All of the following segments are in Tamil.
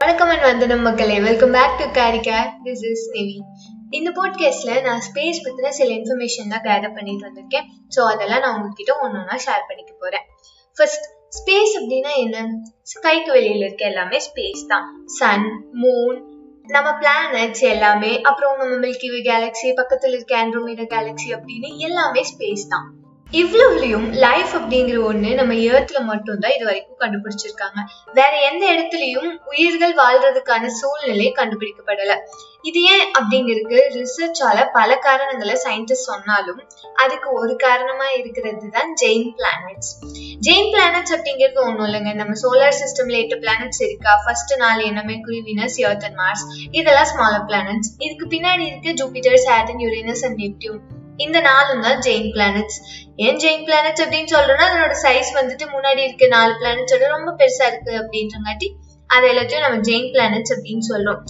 வணக்கம் அண்ட் வந்தனம் மக்களே. Welcome back to Karika this is Nivi இந்த போட்காஸ்ட்ல நான் ஸ்பேஸ் பத்தின சில இன்ஃபர்மேஷன் தான் கேதர் பண்ணிட்டு வந்திருக்கேன். ஸோ அதெல்லாம் நான் உங்ககிட்ட ஒன்று ஒன்றா ஷேர் பண்ணிக்க போறேன். ஃபர்ஸ்ட் ஸ்பேஸ் அப்படின்னா என்ன? ஸ்கைக்கு வெளியில இருக்க எல்லாமே ஸ்பேஸ் தான். சன் மூன் நம்ம பிளானட்ஸ் எல்லாமே அப்புறம் நம்ம மில்கி வே கேலக்ஸி பக்கத்துல இருக்க ஆண்ட்ரோமேடா கேலக்ஸி அப்படின்னு எல்லாமே ஸ்பேஸ் தான். இவ்வளவுலயும் லைஃப் அப்படிங்கிற ஒண்ணு நம்ம ஏர்த்ல மட்டும்தான் இது வரைக்கும் கண்டுபிடிச்சிருக்காங்க. வேற எந்த இடத்துலயும் உயிர்கள் வாழ்றதுக்கான சூழ்நிலை கண்டுபிடிக்கப்படல. இது ஏன் அப்படிங்கிறதுக்கு ரிசர்ச்சால பல காரணங்களை சயின்டிஸ்ட் சொன்னாலும் அதுக்கு ஒரு காரணமா இருக்கிறது தான் ஜெயின் பிளானட்ஸ் ஜெயின் பிளானட்ஸ் அப்படிங்கிறது ஒண்ணும் இல்லைங்க. நம்ம சோலார் சிஸ்டம்ல எட்டு பிளானட்ஸ் இருக்கா? ஃபர்ஸ்ட் நாள் என்னமே குருவினஸ் எர்த் அண்ட் மார்ஸ் இதெல்லாம் ஸ்மாலர் பிளானட்ஸ் இதுக்கு பின்னாடி இருக்கு Jupiter Saturn Uranus and Neptune இந்த நாலும் தான் ஜெயின் பிளானட்ஸ் ஏன் ஜெயின் பிளானட்ஸ் அப்படின்னு சொல்றோம்னா அதனோட சைஸ் வந்துட்டு முன்னாடி இருக்க நாலு பிளானட்ஸோட ரொம்ப பெருசா இருக்கு அப்படின்றங்காட்டி அது எல்லாத்தையும் நம்ம ஜெயின் பிளானட்ஸ் அப்படின்னு சொல்றோம்.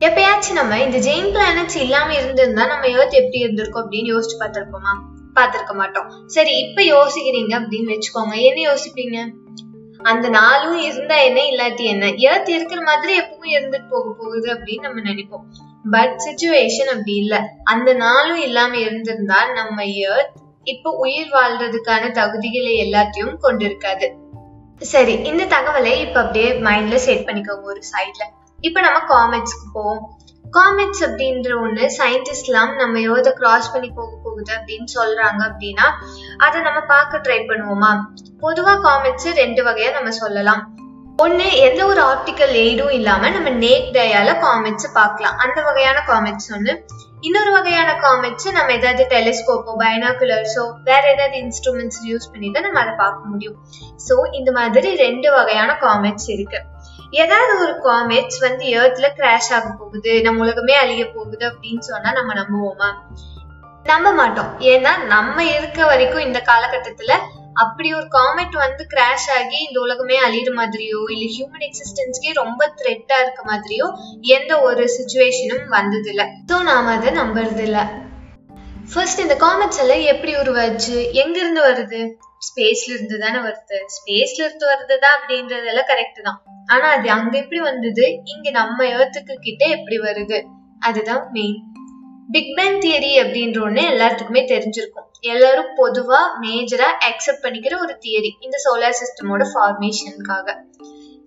எப்பயாச்சும் நம்ம இந்த ஜெயின் பிளானட்ஸ் இல்லாம இருந்திருந்தா நம்ம ஏர்த் எப்படி இருந்திருக்கோம் அப்படின்னு யோசிச்சு பார்த்திருப்போமா? பார்த்திருக்க மாட்டோம். சரி இப்ப யோசிக்கிறீங்க அப்படின்னு வச்சுக்கோங்க. என்ன யோசிப்பீங்க? அந்த நாளும் இருந்தா என்ன இல்லாட்டி என்ன? ஏர்த் இருக்கிற மாதிரி எப்பவும் இருந்துட்டு போக போகுது அப்படின்னு நம்ம நினைப்போம். பட் சுச்சுவேஷன் அப்படி இல்ல. அந்த நாளும் இல்லாம இருந்திருந்தா நம்ம ஏர்த் இப்ப உயிர் வாழ்றதுக்கான தகுதிகளை எல்லாத்தையும் கொண்டிருக்காது. சரி இந்த தகவலை இப்ப அப்படியே மைண்ட்ல செட் பண்ணிக்கோங்க ஒரு சைட்ல இப்ப நம்ம காமெட்ஸ்க்கு போவோம். காமெட்ஸ் அப்படின்ற ஒண்ணு சயின்டிஸ்ட்லாம் நம்ம யோத கிராஸ் பண்ணி போக போகுது அப்படின்னு சொல்றாங்க அப்படின்னா அதை நம்ம பார்க்க ட்ரை பண்ணுவோமா? பொதுவா காமெண்ட்ஸ் ரெண்டு வகையா நம்ம சொல்லலாம். ஒண்ணு எந்த ஒரு ஆப்டிக்கல் எய்டும் இல்லாம நம்ம நேக் டயால காமெட்ஸ் பார்க்கலாம். அந்த வகையான காமெட்ஸ் ஒண்ணு. இன்னொரு வகையான காமெட்ஸ் நம்ம ஏதாவது டெலிஸ்கோப்போ பைனாகுலர்ஸோ வேற ஏதாவது இன்ஸ்ட்ருமெண்ட்ஸ் யூஸ் பண்ணி தான் நம்ம அதை பார்க்க முடியும். ஸோ இந்த மாதிரி ரெண்டு வகையான காமெட்ஸ் இருக்கு. ஏதாவது ஒரு காமெட்ஸ் வந்து ஏர்த்ல கிராஷ் ஆக போகுது நம்ம உலகமே அழிய போகுது அப்படின்னு சொன்னா நம்ம நம்புவோமா? நம்ப மாட்டோம். ஏன்னா நம்ம இருக்க வரைக்கும் இந்த காலகட்டத்துல அப்படி ஒரு காமெட் வந்து கிராஷ் ஆகி இந்த உலகமே அழியிற மாதிரியோ இல்ல ஹியூமன் எக்ஸிஸ்டன்ஸ்க்கே ரொம்ப த்ரெட்டா இருக்க மாதிரியோ எந்த ஒரு சுச்சுவேஷனும் வந்தது இல்ல ஸோ நாம அதை நம்புறது இல்ல ஃபர்ஸ்ட் இந்த காமெட்ஸ் எல்லாம் எப்படி உருவாச்சு? எங்க இருந்து வருது? ஸ்பேஸ்ல இருந்து தானே வருது. ஸ்பேஸ்ல இருந்து வருதுதான் அப்படின்றதெல்லாம் கரெக்ட் தான். ஆனா அது அங்க எப்படி வந்தது? இங்க நம்ம ஏர்த்துக்கு கிட்ட எப்படி வருது? அதுதான் மெயின் பிக் பேங் தியரி அப்படின்ற ஒண்ணு எல்லாத்துக்குமே தெரிஞ்சிருக்கும். எல்லாரும் பொதுவா மேஜரா அக்செப்ட் பண்ணிக்கிற ஒரு தியரி இந்த சோலார் சிஸ்டமோட ஃபார்மேஷனுக்காக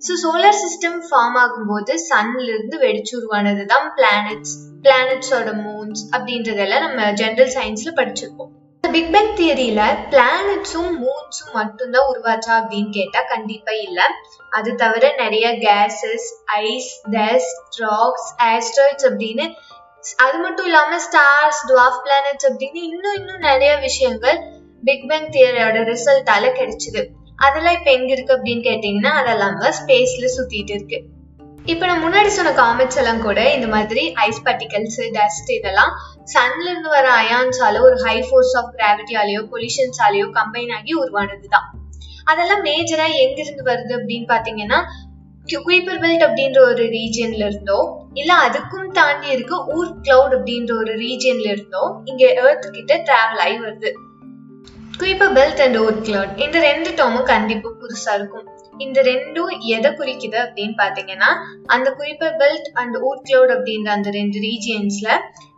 ஸோ சோலார் சிஸ்டம் ஃபார்ம் ஆகும்போது சன்ல இருந்து வெடிச்சு உருவானதுதான் பிளானட்ஸ் பிளானட்ஸோட மூன்ஸ் அப்படின்றதெல்லாம் நம்ம ஜென்ரல் சயின்ஸ்ல படிச்சிருப்போம். பிக் பேங் தியரியில பிளானட்ஸும் மூன்ஸும் மட்டும்தான் உருவாச்சா அப்படின்னு கேட்டா கண்டிப்பா இல்ல. அது தவிர நிறைய gases ice dust rocks asteroids அப்படின்னு அது மட்டும் இல்லாம ஸ்டார்ஸ் டுவாஃப் பிளானட்ஸ் அப்படின்னு இன்னும் இன்னும் நிறைய விஷயங்கள் பிக் பேங் தியரியோட ரிசல்ட்டால கிடைச்சது. அதெல்லாம் இப்ப எங்க இருக்கு அப்படின்னு கேட்டீங்கன்னா அதெல்லாம் ஸ்பேஸ்ல சுத்திட்டு இருக்கு. இப்ப நான் முன்னாடி சொன்ன காமெட்ஸ் எல்லாம் கூட இந்த மாதிரி ஐஸ் பார்ட்டிகல்ஸ் டஸ்ட் இதெல்லாம் சன்ல இருந்து வர அயான்ஸால ஒரு ஹை ஃபோர்ஸ் ஆஃப் கிராவிட்டியாலேயோ பொல்யூஷன்ஸாலேயோ கம்பைன் ஆகி உருவானதுதான். அதெல்லாம் மேஜரா எங்க இருந்து வருது அப்படின்னு பாத்தீங்கன்னா குயிப்பர் பெல்ட் அப்படின்ற ஒரு ரீஜியன்ல இருந்தோ இல்ல அதுக்கும் தாண்டி இருக்க ஊர் கிளவுட் அப்படின்ற ஒரு ரீஜியன்ல இருந்தோ இங்க எர்த் கிட்ட டிராவல் ஆகி வருது. Kuiper belt and Oort cloud இந்த ரெண்டு டேர்மும் கண்டிப்பா புதுசா இருக்கும். இந்த ரெண்டும் எதை குறிக்குது அப்படின்னு பாத்தீங்கன்னா அந்த Kuiper belt and Oort cloud அப்படின்ற அந்த ரெண்டு ரீஜியன்ஸ்ல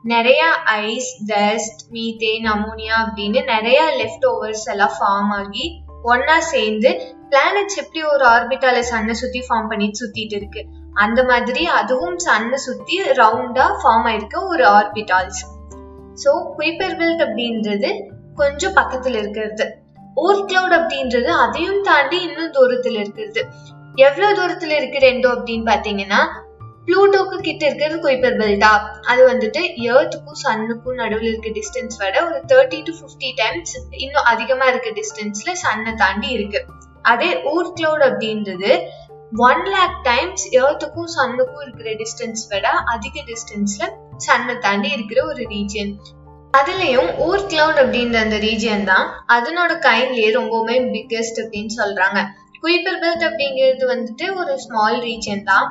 நிறைய ஐஸ் டஸ்ட் மீத்தேன் அமோனியா அப்படின்னு நிறைய லெஃப்ட் ஓவர்ஸ் எல்லாம் ஃபார்ம் ஆகி ஒன்னா சேர்ந்து பிளானட்ஸ் எப்படி ஒரு ஆர்பிட்டால சன்னை சுத்தி ஃபார்ம் பண்ணிட்டு சுத்திட்டு இருக்கு? அந்த மாதிரி அதுவும் சன்னை சுத்தி ரவுண்டா ஃபார்ம் ஆயிருக்க ஒரு ஆர்பிட்டால்ஸ் ஸோ குயிப்பர் பெல்ட் அப்படின்றது கொஞ்சம் பக்கத்துல இருக்கிறது. ஓர் கிளவுட் அப்படின்றது அதையும் தாண்டி இன்னும் தூரத்துல இருக்கிறது. எவ்வளவு தூரத்துல இருக்கு ரெண்டும் அப்படின்னு பாத்தீங்கன்னா ப்ளூட்டோக்கு கிட்ட இருக்கிறது குயிப்பர் பெல்டா அது வந்துட்டு ஏர்த்துக்கும் சன்னுக்கும் நடுவில் இருக்க டிஸ்டன்ஸ் விட ஒரு தேர்ட்டி டு ஃபிஃப்டி டைம்ஸ் இன்னும் அதிகமா இருக்க டிஸ்டன்ஸ்ல சன்னை தாண்டி இருக்கு. அதே ஊர் கிளவுட் அப்படின்றது ஒன் லேக் டைம்ஸ் ஏர்த்துக்கும் சன்னுக்கும் இருக்கிற டிஸ்டன்ஸ் விட அதிக டிஸ்டன்ஸ்ல சன்னை தாண்டி இருக்கிற ஒரு ரீஜியன் அதுலயும் ஊர் கிளவுட் அப்படின்ற அந்த ரீஜியன் தான் அதனோட கைண்ட்லயே ரொம்பவுமே பிக்கெஸ்ட் அப்படின்னு சொல்றாங்க. குயிப்பர் பெல்ட் அப்படிங்கிறது வந்துட்டு ஒரு ஸ்மால் ரீஜியன் தான்.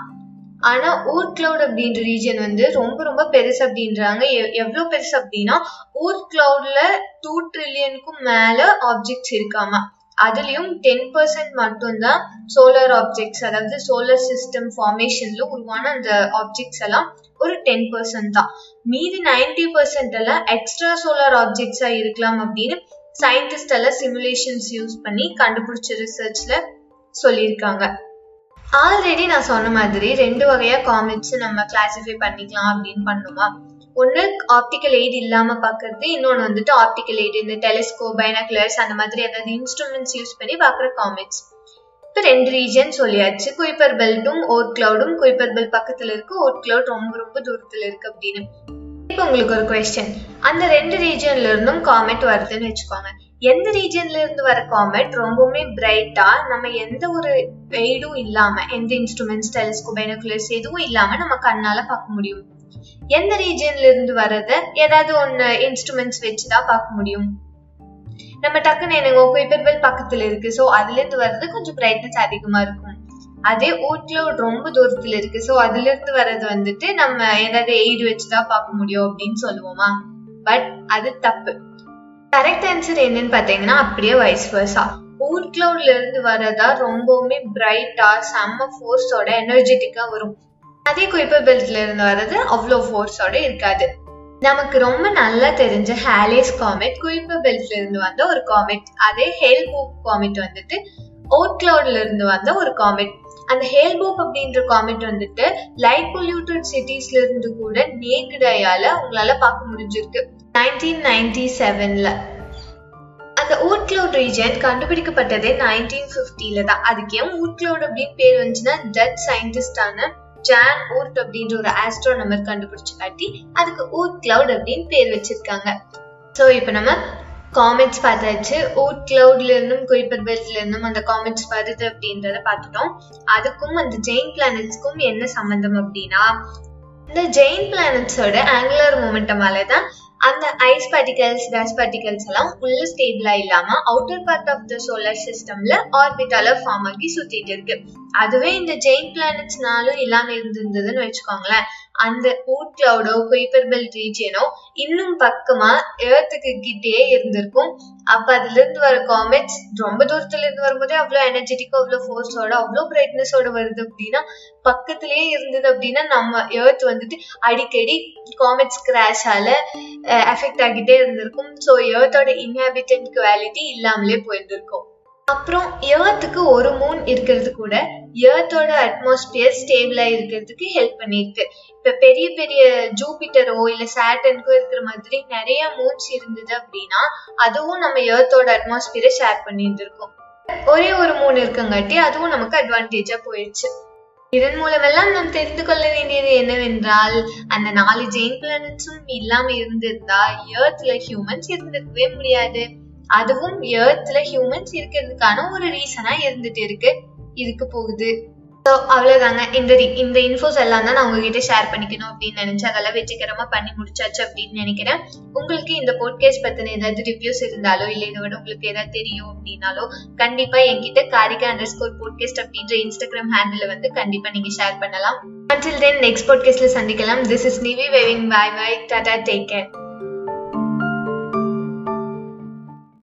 ஆனா ஊர் கிளவுட் அப்படின்ற ரீஜன் வந்து ரொம்ப ரொம்ப பெருசு அப்படின்றாங்க. எவ்வளவு பெருசு அப்படின்னா ஊர் கிளவுட்ல டூ ட்ரில்லியனுக்கும் மேல ஆப்ஜெக்ட்ஸ் இருக்காம. அதுலயும் டென் பர்சன்ட் மட்டும்தான் சோலார் ஆப்ஜெக்ட்ஸ் அதாவது சோலார் சிஸ்டம் ஃபார்மேஷன்ல உருவான அந்த ஆப்ஜெக்ட்ஸ் எல்லாம் ஒரு டென் பர்சன்ட் தான். மீதி நைன்டி பர்சன்ட் எல்லாம் எக்ஸ்ட்ரா சோலார் ஆப்ஜெக்ட்ஸா இருக்கலாம் அப்படின்னு சயின்டிஸ்ட் எல்லாம் சிமுலேஷன்ஸ் யூஸ் பண்ணி கண்டுபிடிச்ச ரிசர்ச்ல சொல்லியிருக்காங்க. ஆல்ரெடி நான் சொன்ன மாதிரி ரெண்டு வகையா காமிக்ஸ் நம்ம கிளாசிஃபை பண்ணிக்கலாம் அப்படின்னு பண்ணுமா? ஒன்று ஆப்டிக்கல் எய்ட் இல்லாம பார்க்கறது இன்னொன்று வந்துட்டு ஆப்டிக்கல் எய்ட் இந்த டெலிஸ்கோப் பைனாகுலர்ஸ் அந்த மாதிரி ஏதாவது இன்ஸ்ட்ருமெண்ட்ஸ் யூஸ் பண்ணி பார்க்குற காமிக்ஸ் இப்போ ரெண்டு ரீஜன் சொல்லியாச்சு. குயிப்பர் பெல்ட்டும் ஓட் கிளவுடும் குயிப்பர் பெல்ட் பக்கத்துல இருக்கு. ஓட் கிளவுட் ரொம்ப ரொம்ப தூரத்துல இருக்கு அப்படின்னு. இப்போ உங்களுக்கு ஒரு கொஸ்டின் அந்த ரெண்டு ரீஜன்ல இருந்தும் காமெட் வருதுன்னு வச்சுக்கோங்க. எந்த ரீஜன்ல இருந்து வர காமெட் ரொம்பவுமே பிரைட்டா நம்ம எந்த ஒரு எய்டும் இல்லாம எந்த இன்ஸ்ட்ருமெண்ட்ஸ் டெலிஸ்கோப் பைனோகுலர்ஸ் எதுவும் இல்லாம நம்ம கண்ணால பார்க்க முடியும். எந்த ரீஜன்ல இருந்து வர்றத ஏதாவது ஒன்னு இன்ஸ்ட்ருமெண்ட்ஸ் வச்சுதான் பார்க்க முடியும். நம்ம டக்குன்னு எனக்கு குயிப்பர் பெல் பக்கத்துல இருக்கு. ஸோ அதுல இருந்து வர்றது கொஞ்சம் பிரைட்னஸ் அதிகமா இருக்கும். அதே ஊட்ல ரொம்ப தூரத்துல இருக்கு. ஸோ அதுல இருந்து வர்றது வந்துட்டு நம்ம ஏதாவது எய்டு வச்சுதான் பார்க்க முடியும் அப்படின்னு சொல்லுவோமா? பட் அது தப்பு. கரெக்ட் ஆன்சர் என்னன்னு பாத்தீங்கன்னா அப்படியே வைஸ் வர்ஸா ஊட் கிளவுட்ல இருந்து வரதா ரொம்பவுமே பிரைட்டா செம்ம ஃபோர்ஸோட எனர்ஜெட்டிக்கா வரும். அதே குயிப்பர் பெல்ட்ல இருந்து வர்றது அவ்வளோ ஃபோர்ஸோட இருக்காது. நமக்கு ரொம்ப நல்லா தெரிஞ்ச ஹேலேஸ் காமெட் குயிப்பர் பெல்ட்ல இருந்து வந்த ஒரு காமெட் அதே ஹேல் பூப் காமெட் வந்துட்டு ஓட் கிளவுட்ல இருந்து வந்த ஒரு காமெட் அந்த ஹேல் பூப் அப்படின்ற காமெட் வந்துட்டு லைட் பொல்யூட்டட் சிட்டிஸ்ல இருந்து கூட நேக்கடையால உங்களால பார்க்க முடிஞ்சிருக்கு. நைன்டீன் செவன்ல அந்த ஊட் கிளவுட் ரீஜன் கண்டுபிடிக்கப்பட்டதே நைன்டீன் ஃபிஃப்டியில தான். அதுக்கு ஏன் ஊட் கிளவுட் அப்படின்னு பேர் வந்துச்சுன்னா டச் சயின்டிஸ்டான ஜான் ஊர்ட் அப்படின்ற ஒரு ஆஸ்ட்ரோனமர் கண்டுபிடிச்சு காட்டி அதுக்கு ஊட் கிளவுட் அப்படின்னு பேர் வச்சிருக்காங்க. ஸோ இப்போ நம்ம காமெட்ஸ் பார்த்தாச்சு. ஊட் கிளவுட்ல இருந்தும் குயிப்பர் பெல்ட்ல இருந்தும் அந்த காமெட்ஸ் வருது அப்படின்றத பார்த்துட்டோம். அதுக்கும் அந்த ஜெயின் பிளானட்ஸ்க்கும் என்ன சம்பந்தம் அப்படின்னா இந்த ஜெயின் பிளானட்ஸோட ஆங்குலர் மூமெண்டமால தான் அந்த ஐஸ் பார்ட்டிகல்ஸ் டஸ்ட் பார்ட்டிகல்ஸ் எல்லாம் உள்ள ஸ்டேபிளா இல்லாம outer part of the solar சிஸ்டம்ல ஆர்பிட்டால ஃபார்ம் ஆகி சுத்திட்டு இருக்கு. அதுவே இந்த ஜெயின் பிளானட்ஸ்னாலும் இல்லாம இருந்திருந்ததுன்னு வச்சுக்கோங்களேன். அந்த ஊட் கிளவுடோ குயிப்பர் பெல்ட் ரீஜியனோ இன்னும் பக்கமா ஏர்த்துக்கு கிட்டே இருந்திருக்கும். அப்ப அதுல இருந்து வர காமெட்ஸ் ரொம்ப தூரத்துல இருந்து வரும்போதே அவ்வளவு எனர்ஜெட்டிக்கா அவ்வளவு ஃபோர்ஸோட அவ்வளவு பிரைட்னஸோட வருது அப்படின்னா பக்கத்திலேயே இருந்தது அப்படின்னா நம்ம எர்த் வந்துட்டு அடிக்கடி காமெட்ஸ் கிராஷால எஃபெக்ட் ஆகிட்டே இருந்திருக்கும். ஸோ எர்த்தோட இன்ஹாபிட்டன்ட் குவாலிட்டி இல்லாமலே போயிருந்திருக்கும். அப்புறம் ஏர்த்துக்கு ஒரு மூன் இருக்கிறது கூட ஏர்த்தோட அட்மாஸ்பியர் ஸ்டேபிளா இருக்கிறதுக்கு ஹெல்ப் பண்ணிருக்கு இப்ப பெரிய பெரிய ஜூபிட்டரோ இல்ல சாட்டனுக்கோ இருக்கிற மாதிரி நிறைய மூன்ஸ் இருந்தது அப்படின்னா அதுவும் நம்ம ஏர்த்தோட அட்மாஸ்பியரை ஷேர் பண்ணியிருந்திருக்கோம். ஒரே ஒரு மூன் இருக்கங்காட்டி அதுவும் நமக்கு அட்வான்டேஜா போயிடுச்சு இதன் மூலமெல்லாம் நாம் தெரிந்து கொள்ள வேண்டியது என்னவென்றால் அந்த நாலு ஜெயின் பிளானட்ஸும் இல்லாம இருந்திருந்தா ஏர்த்ல ஹியூமன்ஸ் இருந்திருக்கவே முடியாது. அதுவும் ஏர்த்ல ஹியூமன்ஸ் இருக்கிறதுக்கான ஒரு ரீசனா இருந்துட்டு இருக்கு. இதுக்கு போகுது. ஸோ அவ்வளோதாங்க இந்த இந்த இன்ஃபோஸ் எல்லாம் தான் நான் உங்ககிட்ட ஷேர் பண்ணிக்கணும் அப்படின்னு நினைச்சேன் அதெல்லாம் வெற்றிகரமாக பண்ணி முடிச்சாச்சு அப்படின்னு நினைக்கிறேன். உங்களுக்கு இந்த போட்காஸ்ட் பற்றின ஏதாவது ரிவ்யூஸ் இருந்தாலோ இல்லை இதை விட உங்களுக்கு ஏதாவது தெரியும் அப்படின்னாலோ கண்டிப்பாக என்கிட்ட காரிகா அண்டர் ஸ்கோர் போட்காஸ்ட் அப்படின்ற இன்ஸ்டாகிராம் ஹேண்டில் வந்து கண்டிப்பாக நீங்கள் ஷேர் பண்ணலாம். அண்டில் தென் நெக்ஸ்ட் போட்காஸ்ட்ல சந்திக்கலாம். This is Nivi waving bye bye tata take care